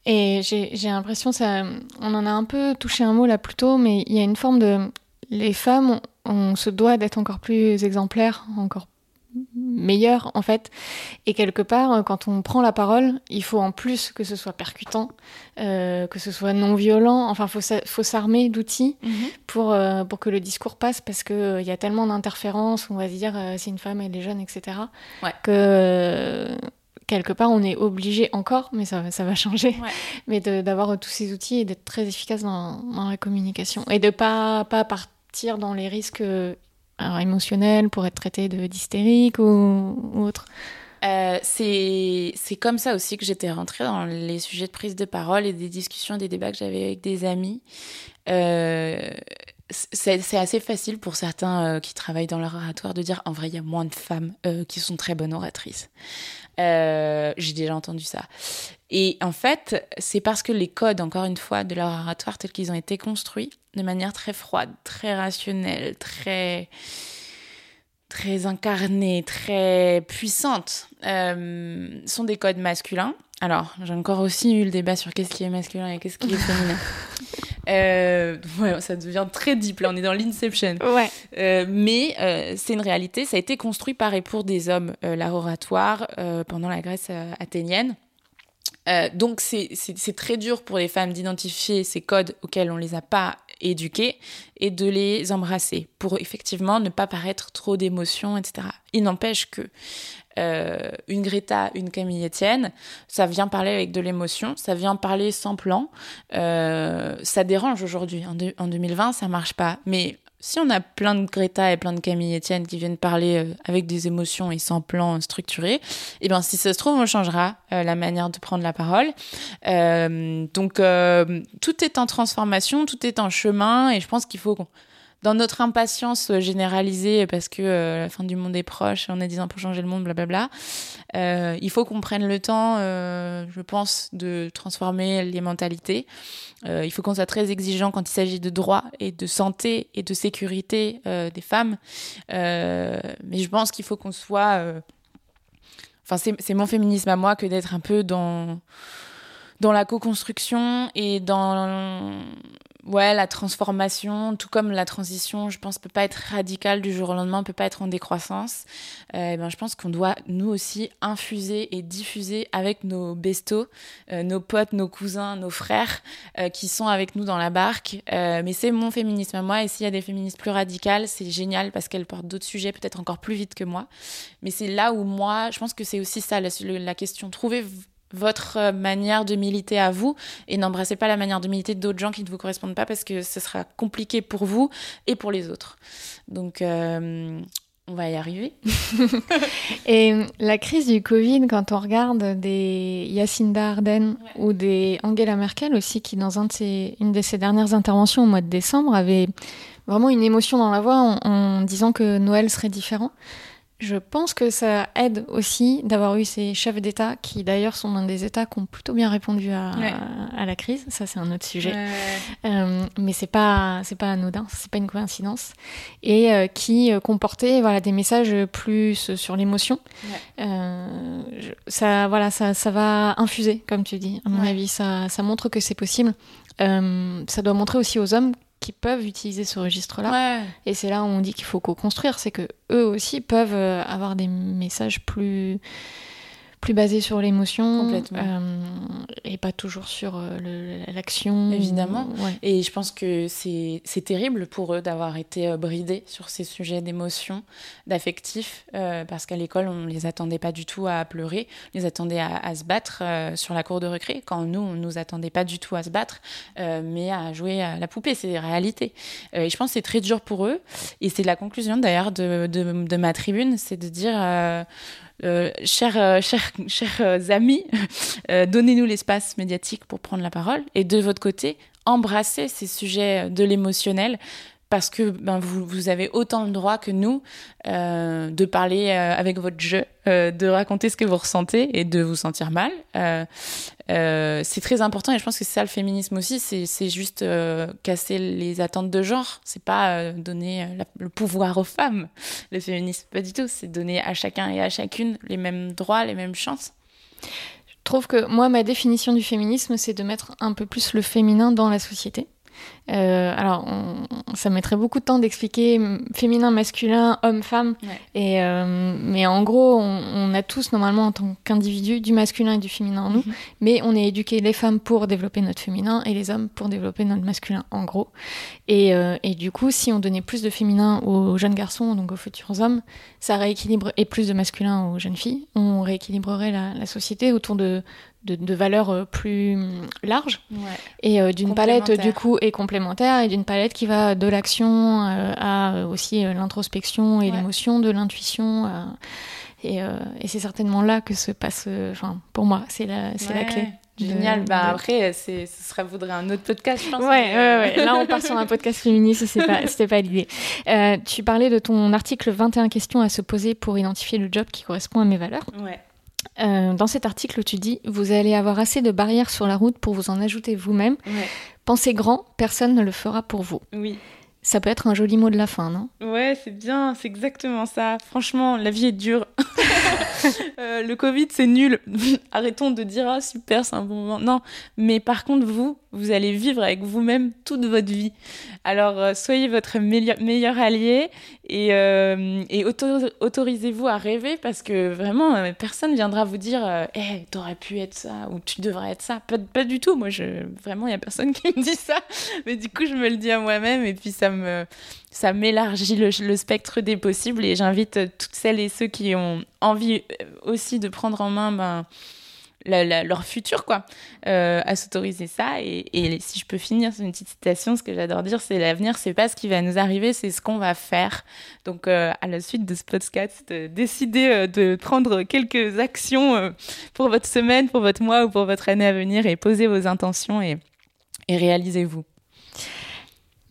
Et j'ai l'impression, on en a un peu touché un mot là plus tôt, mais il y a une forme de... Les femmes, on se doit d'être encore plus exemplaires, encore meilleur en fait. Et quelque part, euh, quand on prend la parole, il faut en plus que ce soit percutant, euh, que ce soit non violent. Enfin, faut faut s'armer d'outils mhm. pour euh, pour que le discours passe parce que il y a tellement d'interférences. On va se dire c'est une femme, elle est jeune, etc. Que quelque part, on est obligé encore, mais ça, ça va changer, mais d'avoir tous ces outils et d'être très efficace dans, dans, la communication et de pas pas partir dans les risques alors, émotionnel pour être traité de d'hystérique ou, autre euh, c'est comme ça aussi que j'étais rentrée dans les sujets de prise de parole et des discussions, des débats que j'avais avec des amis. Euh, c'est assez facile pour certains euh, qui travaillent dans l'oratoire de dire en vrai il y a moins de femmes euh, qui sont très bonnes oratrices. J'ai déjà entendu ça. Et en fait, c'est parce que les codes, encore une fois, de leur oratoire tels qu'ils ont été construits, de manière très froide, très rationnelle, très très incarnée, très puissante, euh, sont des codes masculins. Alors, j'ai encore aussi eu le débat sur qu'est-ce qui est masculin et qu'est-ce qui est féminin. Euh, ouais, ça devient très deep, là, on est dans l'inception. Ouais. Euh, mais euh, c'est une réalité, ça a été construit par et pour des hommes, l'art oratoire, pendant la Grèce athénienne. Donc c'est très dur pour les femmes d'identifier ces codes auxquels on les a pas éduquées et de les embrasser pour effectivement ne pas paraître trop d'émotions, etc. Il n'empêche que euh, une Greta, une Camille Etienne, ça vient parler avec de l'émotion, ça vient parler sans plan. Euh, ça dérange aujourd'hui. En, en, 2020, ça marche pas. Mais si on a plein de Greta et plein de Camille Etienne qui viennent parler euh, avec des émotions et sans plan structuré, eh bien, si ça se trouve, on changera euh, la manière de prendre la parole. Euh, donc, tout est en transformation, tout est en chemin, et je pense qu'il faut dans notre impatience généralisée, parce que la fin du monde est proche, on 10 ans pour changer le monde, blablabla, euh, il faut qu'on prenne le temps, euh, je pense, de transformer les mentalités. Euh, il faut qu'on soit très exigeant quand il s'agit de droits et de santé et de sécurité des femmes. mais je pense qu'il faut qu'on soit... Enfin, c'est mon féminisme à moi que d'être un peu dans dans la co-construction et dans ouais, la transformation, tout comme la transition, je pense, peut pas être radicale du jour au lendemain, peut pas être en décroissance. Euh, ben, je pense qu'on doit, nous aussi, infuser et diffuser avec nos bestos, euh, nos potes, nos cousins, nos frères euh, qui sont avec nous dans la barque. mais c'est mon féminisme à moi, et s'il y a des féministes plus radicales, c'est génial parce qu'elles portent d'autres sujets peut-être encore plus vite que moi. Mais c'est là où moi, je pense que c'est aussi ça la, la question. Trouvez votre euh, manière de militer à vous et n'embrassez pas la manière de militer d'autres gens qui ne vous correspondent pas parce que ce sera compliqué pour vous et pour les autres. Donc, euh, on va y arriver. et la crise du Covid, quand on regarde des Yacinda Ardern ou des Angela Merkel aussi, qui dans un de ses, une de ses dernières interventions au mois de décembre avait vraiment une émotion dans la voix en disant que Noël serait différent. Je pense que ça aide aussi d'avoir eu ces chefs d'État qui d'ailleurs sont dans des États qui ont plutôt bien répondu à, à, la crise. Ça c'est un autre sujet, euh, mais c'est pas c'est pas anodin, c'est pas une coïncidence. Et euh, qui euh, comportaient voilà des messages plus sur l'émotion. ça voilà ça ça va infuser comme tu dis. À mon avis ça ça montre que c'est possible. ça doit montrer aussi aux hommes qui peuvent utiliser ce registre-là. Et c'est là où on dit qu'il faut co-construire, c'est que eux aussi peuvent euh, avoir des messages plus plus basé sur l'émotion euh, et pas toujours sur euh, l'action. Évidemment. Et je pense que c'est terrible pour eux d'avoir été euh, bridés sur ces sujets d'émotion, d'affectif, parce qu'à l'école, on ne les attendait pas du tout à pleurer, on les attendait à, se battre sur la cour de récré, quand nous, on ne nous attendait pas du tout à se battre, mais à jouer à la poupée, c'est réalité. et je pense que c'est très dur pour eux, et c'est la conclusion d'ailleurs de, de, de, ma tribune, c'est de dire euh, chers, euh, euh, amis, donnez-nous l'espace médiatique pour prendre la parole. Et de votre côté, embrassez ces sujets de l'émotionnel parce que ben, vous, vous, avez autant le droit que nous euh, de parler euh, avec votre jeu, euh, de raconter ce que vous ressentez et de vous sentir mal. c'est très important et je pense que c'est ça le féminisme aussi, c'est juste casser les attentes de genre. C'est pas donner le pouvoir aux femmes, le féminisme, pas du tout. C'est donner à chacun et à chacune les mêmes droits, les mêmes chances. Je trouve que moi, ma définition du féminisme, c'est de mettre un peu plus le féminin dans la société. Euh, alors, ça mettrait beaucoup de temps d'expliquer féminin, masculin, homme, femme. Et, euh, mais en gros, on, a tous, normalement, en tant qu'individu, du masculin et du féminin en nous. Mhm. Mais on est éduqué, les femmes, pour développer notre féminin et les hommes pour développer notre masculin, en gros. Et, euh, et du coup, si on donnait plus de féminin aux jeunes garçons, donc aux futurs hommes, ça rééquilibre, et plus de masculin aux jeunes filles, on rééquilibrerait la, la société autour de, de, valeurs euh, plus hum, larges et euh, d'une palette du coup et complémentaire et d'une palette qui va de l'action euh, à aussi l'introspection et l'émotion, de l'intuition. et, et c'est certainement là que se passe, enfin pour moi, c'est la, c'est la clé. Génial. bah après, ce serait voudrait un autre podcast, je pense. Ouais, ouais, ouais. Là, on part sur un podcast féministe, c'est pas, c'était pas l'idée. tu parlais de ton article 21 questions à se poser pour identifier le job qui correspond à mes valeurs. Ouais. Euh, dans cet article, tu dis Vous allez avoir assez de barrières sur la route pour vous en ajouter vous-même. Pensez grand, personne ne le fera pour vous. Oui. Ça peut être un joli mot de la fin, non? Ouais, c'est bien, c'est exactement ça. Franchement, la vie est dure. Euh, le Covid, c'est nul. Arrêtons de dire ah super, c'est un bon moment. Non, mais par contre, vous, vous allez vivre avec vous-même toute votre vie. Alors, euh, soyez votre meilleur, allié et, euh, autorisez-vous à rêver parce que vraiment, euh, personne viendra vous dire Eh, hey, t'aurais pu être ça ou tu devrais être ça. Pas, du tout. Moi, vraiment, il n'y a personne qui me dit ça. Mais du coup, je me le dis à moi-même et puis ça me ça m'élargit le, le, spectre des possibles et j'invite toutes celles et ceux qui ont envie aussi de prendre en main ben, leur futur, quoi, euh, à s'autoriser ça. Et, si je peux finir sur une petite citation, ce que j'adore dire, c'est l'avenir, c'est pas ce qui va nous arriver, c'est ce qu'on va faire. Donc, euh, à la suite de ce podcast, euh, décidez de prendre quelques actions pour votre semaine, pour votre mois ou pour votre année à venir et posez vos intentions et réalisez-vous.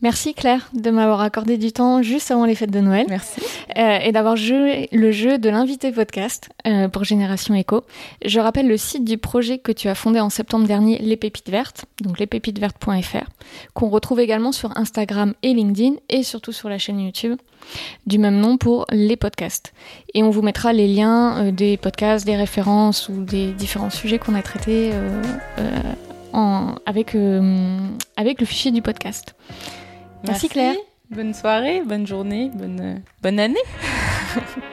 Merci Claire de m'avoir accordé du temps juste avant les fêtes de Noël. Merci. Euh, et d'avoir joué le jeu de l'invité podcast euh, pour Génération Echo. Je rappelle le site du projet que tu as fondé en septembre dernier, Les Pépites Vertes, donc lespépitesvertes.fr, qu'on retrouve également sur Instagram et LinkedIn et surtout sur la chaîne YouTube du même nom pour les podcasts. Et on vous mettra les liens euh, des podcasts, des références ou des différents sujets qu'on a traités en, avec, avec le fichier du podcast. Merci, Claire. Bonne soirée, bonne journée, bonne, bonne année.